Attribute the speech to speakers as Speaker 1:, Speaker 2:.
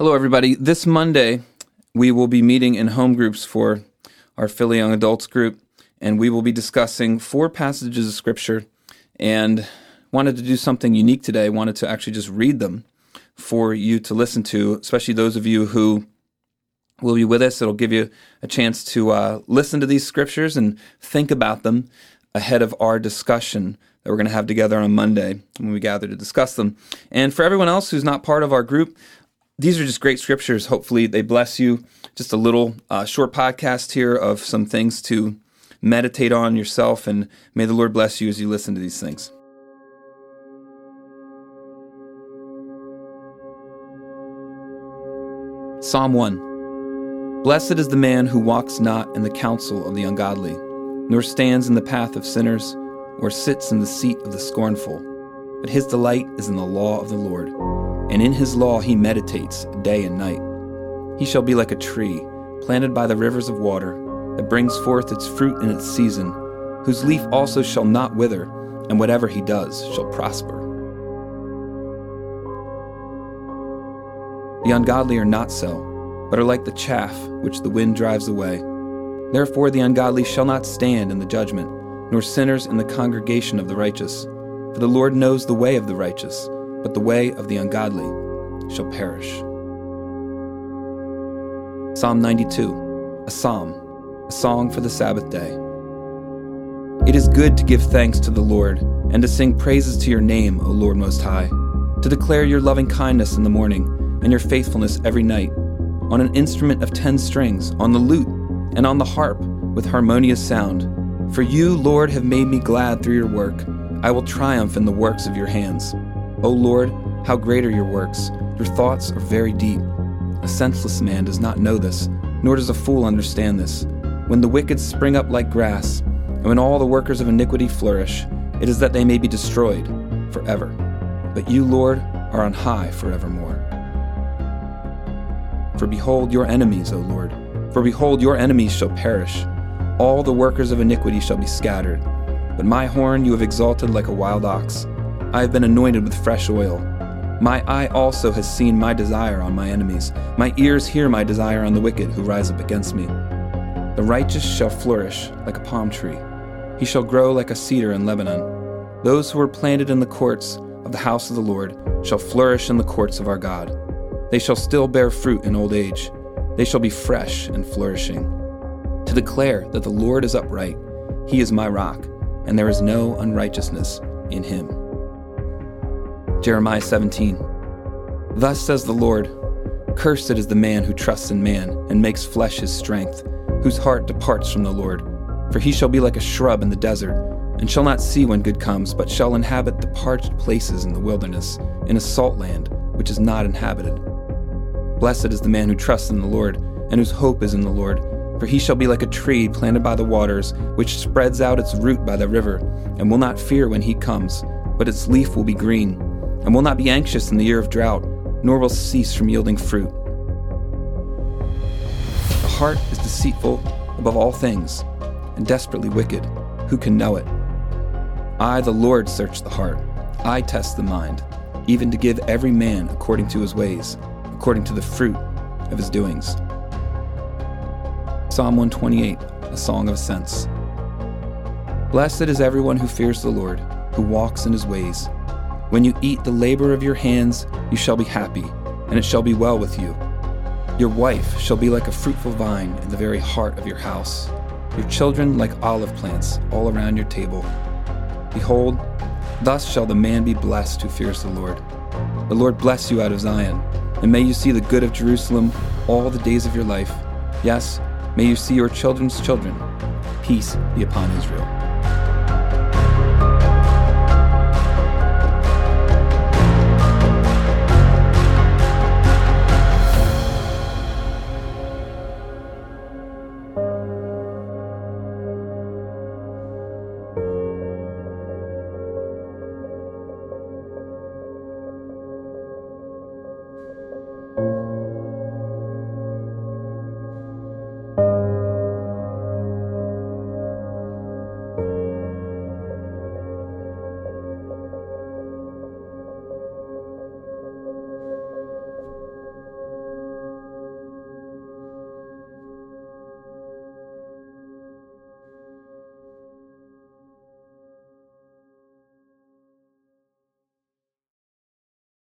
Speaker 1: Hello, everybody. This Monday, we will be meeting in home groups for our Philly Young Adults group, and we will be discussing four passages of Scripture. And wanted to do something unique today. Wanted to actually just read them for you to listen to, especially those of you who will be with us. It'll give you a chance to uh, listen to these scriptures and think about them ahead of our discussion that we're going to have together on Monday when we gather to discuss them. And for everyone else who's not part of our group, these are just great scriptures. Hopefully, they bless you. Just a little uh, short podcast here of some things to meditate on yourself, and may the Lord bless you as you listen to these things. Psalm 1 Blessed is the man who walks not in the counsel of the ungodly, nor stands in the path of sinners, or sits in the seat of the scornful. But his delight is in the law of the Lord and in his law he meditates day and night. He shall be like a tree planted by the rivers of water, that brings forth its fruit in its season, whose leaf also shall not wither, and whatever he does shall prosper. The ungodly are not so, but are like the chaff which the wind drives away. Therefore the ungodly shall not stand in the judgment, nor sinners in the congregation of the righteous. For the Lord knows the way of the righteous but the way of the ungodly shall perish. Psalm 92, a psalm, a song for the Sabbath day. It is good to give thanks to the Lord and to sing praises to your name, O Lord Most High, to declare your loving kindness in the morning and your faithfulness every night, on an instrument of ten strings, on the lute, and on the harp with harmonious sound. For you, Lord, have made me glad through your work. I will triumph in the works of your hands. O Lord, how great are your works! Your thoughts are very deep. A senseless man does not know this, nor does a fool understand this. When the wicked spring up like grass, and when all the workers of iniquity flourish, it is that they may be destroyed forever. But you, Lord, are on high forevermore. For behold your enemies, O Lord, for behold your enemies shall perish. All the workers of iniquity shall be scattered. But my horn you have exalted like a wild ox. I have been anointed with fresh oil. My eye also has seen my desire on my enemies. My ears hear my desire on the wicked who rise up against me. The righteous shall flourish like a palm tree. He shall grow like a cedar in Lebanon. Those who are planted in the courts of the house of the Lord shall flourish in the courts of our God. They shall still bear fruit in old age. They shall be fresh and flourishing. To declare that the Lord is upright, he is my rock, and there is no unrighteousness in him. Jeremiah 17. Thus says the Lord Cursed is the man who trusts in man and makes flesh his strength, whose heart departs from the Lord. For he shall be like a shrub in the desert, and shall not see when good comes, but shall inhabit the parched places in the wilderness, in a salt land which is not inhabited. Blessed is the man who trusts in the Lord, and whose hope is in the Lord. For he shall be like a tree planted by the waters, which spreads out its root by the river, and will not fear when he comes, but its leaf will be green and will not be anxious in the year of drought, nor will cease from yielding fruit. The heart is deceitful above all things, and desperately wicked. Who can know it? I, the Lord, search the heart. I test the mind, even to give every man according to his ways, according to the fruit of his doings. Psalm 128, a song of ascents. Blessed is everyone who fears the Lord, who walks in his ways. When you eat the labor of your hands, you shall be happy, and it shall be well with you. Your wife shall be like a fruitful vine in the very heart of your house, your children like olive plants all around your table. Behold, thus shall the man be blessed who fears the Lord. The Lord bless you out of Zion, and may you see the good of Jerusalem all the days of your life. Yes, may you see your children's children. Peace be upon Israel.